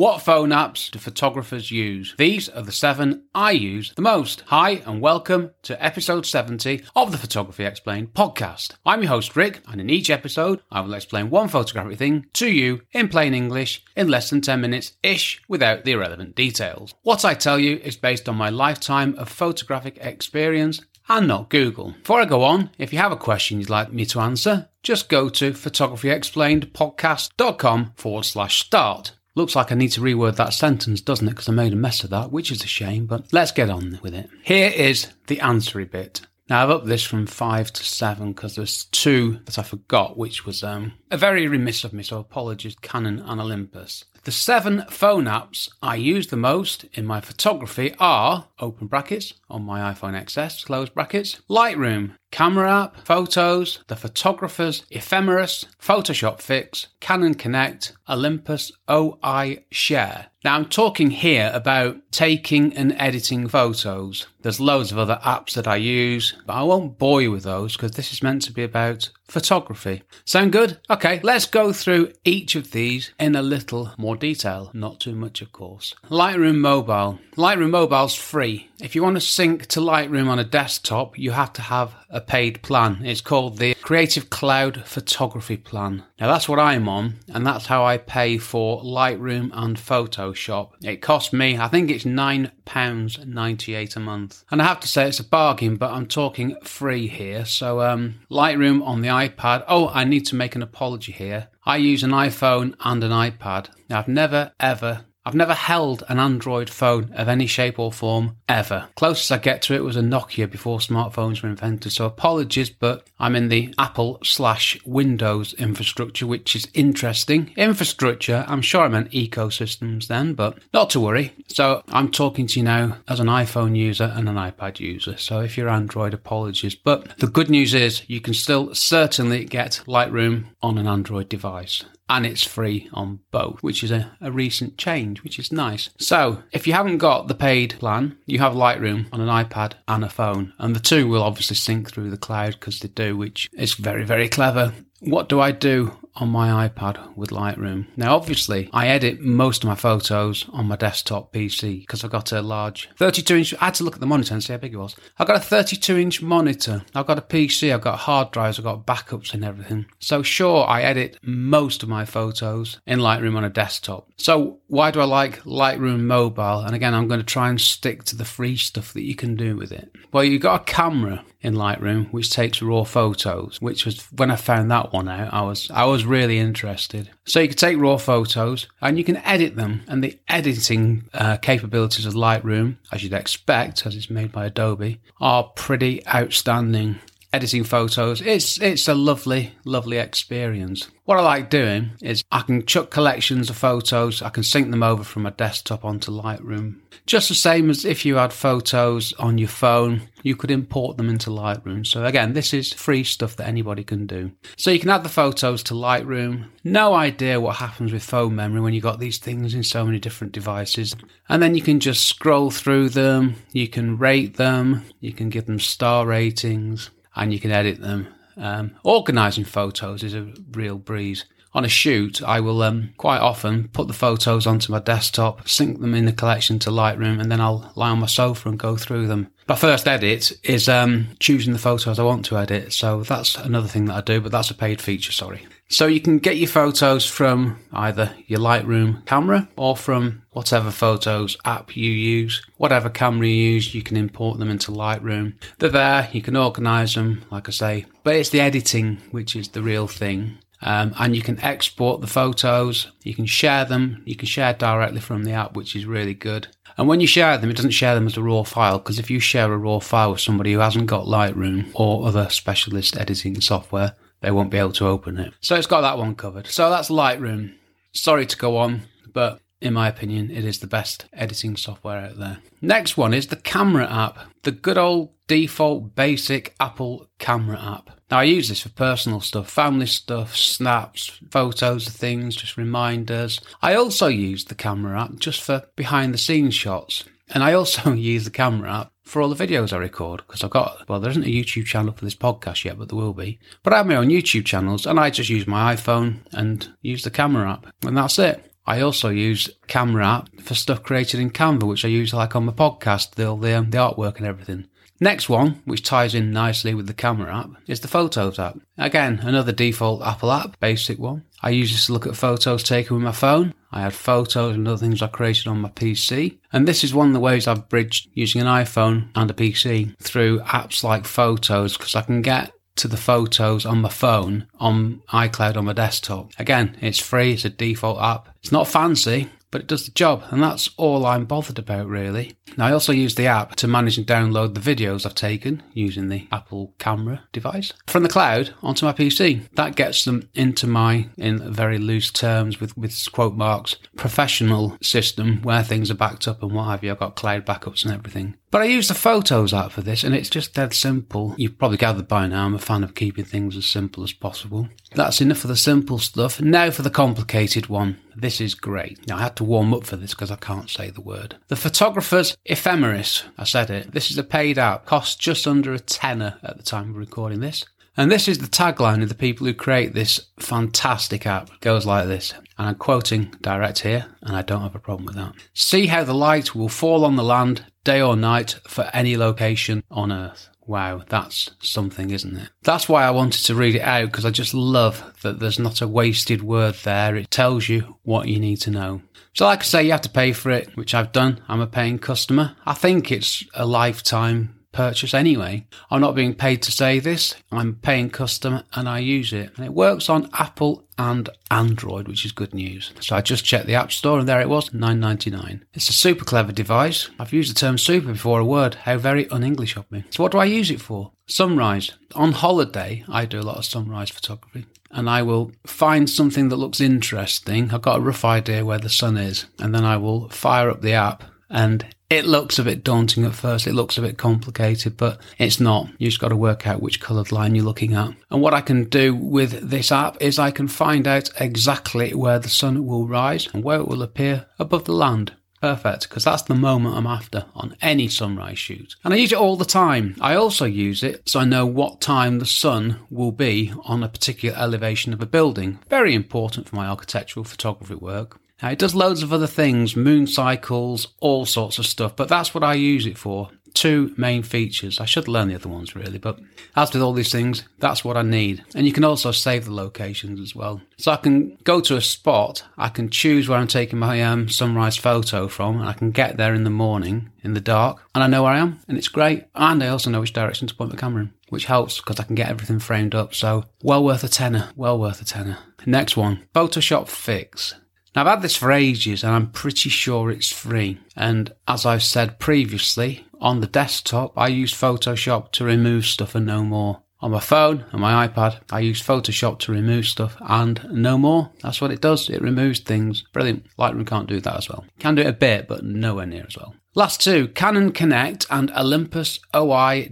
What phone apps do photographers use? These are the seven I use the most. Hi, and welcome to episode 70 of the Photography Explained podcast. I'm your host, Rick, and in each episode, I will explain one photographic thing to you in plain English in less than 10 minutes ish without the irrelevant details. What I tell you is based on my lifetime of photographic experience and not Google. Before I go on, if you have a question you'd like me to answer, just go to photographyexplainedpodcast.com forward slash start. Looks like I need to reword that sentence, doesn't it? Because I made a mess of that, which is a shame, but let's get on with it. Here is the answery bit. Now I've upped this from five to seven because there's two that I forgot, which was um, a very remiss of me, so apologies, Canon and Olympus. The seven phone apps I use the most in my photography are open brackets on my iPhone XS, close brackets, Lightroom, Camera app, Photos, the Photographer's Ephemeris, Photoshop Fix, Canon Connect, Olympus OI Share. Now I'm talking here about taking and editing photos. There's loads of other apps that I use, but I won't bore you with those because this is meant to be about photography. Sound good? Okay, let's go through each of these in a little more detail. Not too much, of course. Lightroom Mobile. Lightroom Mobile's free. If you want to sync to Lightroom on a desktop, you have to have a paid plan. It's called the Creative Cloud Photography Plan. Now that's what I'm on, and that's how I pay for Lightroom and Photoshop. It costs me, I think it's £9.98 a month. And I have to say it's a bargain, but I'm talking free here. So um, Lightroom on the iPad. Oh, I need to make an apology here. I use an iPhone and an iPad. Now, I've never ever I've never held an Android phone of any shape or form ever. Closest I get to it was a Nokia before smartphones were invented. So apologies, but I'm in the Apple slash Windows infrastructure, which is interesting. Infrastructure, I'm sure I meant ecosystems then, but not to worry. So I'm talking to you now as an iPhone user and an iPad user. So if you're Android, apologies. But the good news is you can still certainly get Lightroom on an Android device and it's free on both, which is a, a, recent change, which is nice. So, if you haven't got the paid plan, you have Lightroom on an iPad and a phone, and the two will obviously sync through the cloud because they do, which is very, very clever. What do I do on my iPad with Lightroom. Now, obviously, I edit most of my photos on my desktop PC because I've got a large 32 inch. I had to look at the monitor and see how big it was. I've got a 32 inch monitor. I've got a PC. I've got hard drives. I've got backups and everything. So, sure, I edit most of my photos in Lightroom on a desktop. So, why do I like Lightroom Mobile? And again, I'm going to try and stick to the free stuff that you can do with it. Well, you've got a camera in Lightroom which takes raw photos, which was when I found that one out, I was I was really interested. So you can take raw photos and you can edit them, and the editing uh, capabilities of Lightroom, as you'd expect, as it's made by Adobe, are pretty outstanding editing photos. It's it's a lovely, lovely experience. What I like doing is I can chuck collections of photos, I can sync them over from my desktop onto Lightroom. Just the same as if you had photos on your phone, you could import them into Lightroom. So again, this is free stuff that anybody can do. So you can add the photos to Lightroom. No idea what happens with phone memory when you got these things in so many different devices. And then you can just scroll through them, you can rate them, you can give them star ratings and you can edit them. Um, organizing photos is a real breeze. On a shoot, I will um, quite often put the photos onto my desktop, sync them in the collection to Lightroom, and then I'll lie on my sofa and go through them. My first edit is um, choosing the photos I want to edit, so that's another thing that I do, but that's a paid feature, sorry. So you can get your photos from either your Lightroom camera or from whatever photos app you use. Whatever camera you use, you can import them into Lightroom. They're there, you can organize them, like I say. But it's the editing which is the real thing. Um, and you can export the photos, you can share them, you can share directly from the app, which is really good. And when you share them, it doesn't share them as a raw file because if you share a raw file with somebody who hasn't got Lightroom or other specialist editing software, they won't be able to open it. So it's got that one covered. So that's Lightroom. Sorry to go on, but in my opinion, it is the best editing software out there. Next one is the camera app, the good old default basic Apple camera app. Now, I use this for personal stuff, family stuff, snaps, photos of things, just reminders. I also use the camera app just for behind the scenes shots. And I also use the camera app for all the videos I record because I've got, well, there isn't a YouTube channel for this podcast yet, but there will be. But I have my own YouTube channels and I just use my iPhone and use the camera app and that's it. I also use camera app for stuff created in Canva, which I use like on my podcast, the, the, um, the artwork and everything. Next one, which ties in nicely with the camera app, is the Photos app. Again, another default Apple app, basic one. I use this to look at photos taken with my phone. I had photos and other things I created on my PC. And this is one of the ways I've bridged using an iPhone and a PC through apps like Photos because I can get to the photos on my phone on iCloud on my desktop. Again, it's free, it's a default app. It's not fancy, but it does the job, and that's all I'm bothered about really. Now, I also use the app to manage and download the videos I've taken using the Apple camera device from the cloud onto my PC. That gets them into my, in very loose terms with, with quote marks, professional system where things are backed up and what have you. I've got cloud backups and everything. But I use the Photos app for this, and it's just dead simple. You've probably gathered by now I'm a fan of keeping things as simple as possible. That's enough for the simple stuff. Now for the complicated one. This is great. Now I had to warm up for this because I can't say the word. The photographer's ephemeris. I said it. This is a paid app. Costs just under a tenner at the time of recording this. And this is the tagline of the people who create this fantastic app. It goes like this, and I'm quoting direct here, and I don't have a problem with that. See how the light will fall on the land, day or night, for any location on Earth. Wow, that's something, isn't it? That's why I wanted to read it out because I just love that there's not a wasted word there. It tells you what you need to know. So, like I say, you have to pay for it, which I've done. I'm a paying customer. I think it's a lifetime purchase anyway. I'm not being paid to say this. I'm paying customer and I use it. And it works on Apple and Android, which is good news. So I just checked the App Store and there it was, 9.99. It's a super clever device. I've used the term super before a word. How very un-English of me. So what do I use it for? Sunrise. On holiday, I do a lot of sunrise photography and I will find something that looks interesting. I've got a rough idea where the sun is, and then I will fire up the app and it looks a bit daunting at first. It looks a bit complicated, but it's not. You just got to work out which coloured line you're looking at. And what I can do with this app is I can find out exactly where the sun will rise and where it will appear above the land. Perfect, because that's the moment I'm after on any sunrise shoot. And I use it all the time. I also use it so I know what time the sun will be on a particular elevation of a building. Very important for my architectural photography work. Now, it does loads of other things, moon cycles, all sorts of stuff, but that's what I use it for. Two main features. I should learn the other ones really, but as with all these things, that's what I need. And you can also save the locations as well. So I can go to a spot, I can choose where I'm taking my um, sunrise photo from, and I can get there in the morning, in the dark, and I know where I am, and it's great. And I also know which direction to point the camera in, which helps because I can get everything framed up. So well worth a tenner, well worth a tenner. Next one, Photoshop Fix. Now, I've had this for ages and I'm pretty sure it's free. And as I've said previously, on the desktop, I use Photoshop to remove stuff and no more. On my phone and my iPad, I use Photoshop to remove stuff and no more. That's what it does. It removes things. Brilliant. Lightroom can't do that as well. Can do it a bit, but nowhere near as well. Last two, Canon Connect and Olympus OI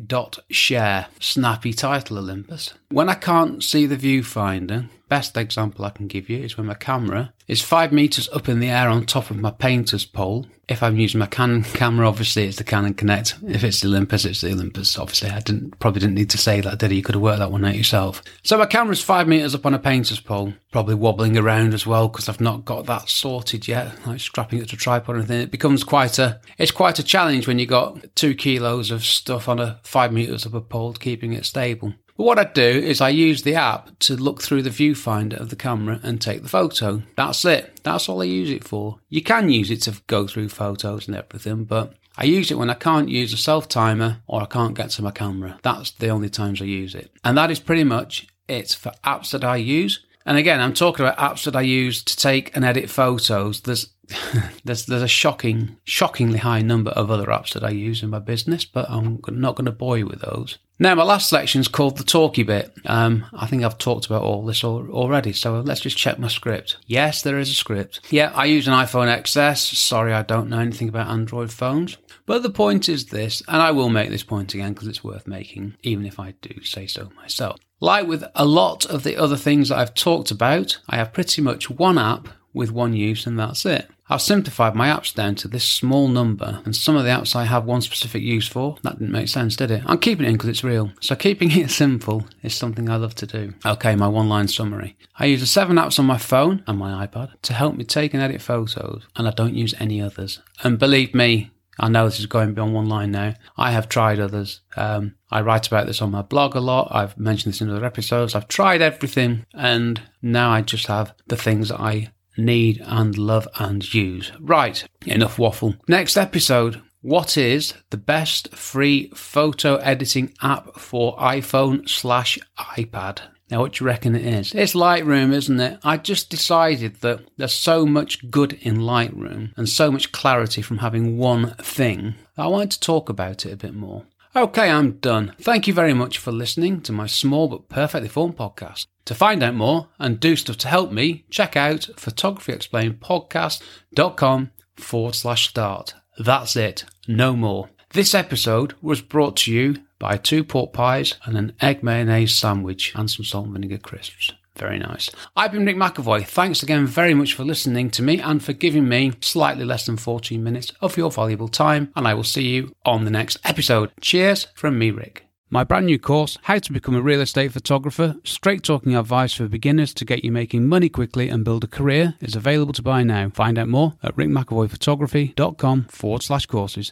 Share. Snappy title, Olympus. When I can't see the viewfinder, best example I can give you is when my camera is five meters up in the air on top of my painter's pole. If I'm using my Canon camera, obviously it's the Canon Connect. If it's the Olympus, it's the Olympus. Obviously, I didn't probably didn't need to say that, did I? You could have worked that one out yourself. So my camera's five meters up on a painter's pole, probably wobbling around as well because I've not got that sorted yet, like strapping it to a tripod or anything. It becomes quite a it's quite a challenge when you've got two kilos of stuff on a five meters up a pole, keeping it stable. But what I do is I use the app to look through the viewfinder of the camera and take the photo. That's it. That's all I use it for. You can use it to go through photos and everything, but I use it when I can't use a self timer or I can't get to my camera. That's the only times I use it. And that is pretty much it for apps that I use. And again, I'm talking about apps that I use to take and edit photos. There's there's there's a shocking, shockingly high number of other apps that I use in my business, but I'm not going to bore you with those. Now, my last section is called the talky bit. Um, I think I've talked about all this already, so let's just check my script. Yes, there is a script. Yeah, I use an iPhone XS. Sorry, I don't know anything about Android phones. But the point is this, and I will make this point again because it's worth making, even if I do say so myself. Like with a lot of the other things that I've talked about, I have pretty much one app with one use and that's it. I've simplified my apps down to this small number, and some of the apps I have one specific use for. That didn't make sense, did it? I'm keeping it in because it's real. So keeping it simple is something I love to do. Okay, my one line summary. I use seven apps on my phone and my iPad to help me take and edit photos, and I don't use any others. And believe me, I know this is going beyond one line now. I have tried others. Um, I write about this on my blog a lot. I've mentioned this in other episodes. I've tried everything, and now I just have the things that I need and love and use. Right, enough waffle. Next episode. What is the best free photo editing app for iPhone slash iPad? Now, what do you reckon it is? It's Lightroom, isn't it? I just decided that there's so much good in Lightroom and so much clarity from having one thing I wanted to talk about it a bit more. Okay, I'm done. Thank you very much for listening to my small but perfectly formed podcast. To find out more and do stuff to help me, check out photographyexplainedpodcast.com forward slash start. That's it. No more. This episode was brought to you by two pork pies and an egg mayonnaise sandwich and some salt and vinegar crisps. Very nice. I've been Rick McAvoy. Thanks again very much for listening to me and for giving me slightly less than 14 minutes of your valuable time. And I will see you on the next episode. Cheers from me, Rick. My brand new course, How to Become a Real Estate Photographer, straight talking advice for beginners to get you making money quickly and build a career, is available to buy now. Find out more at rickmcavoyphotography.com forward slash courses.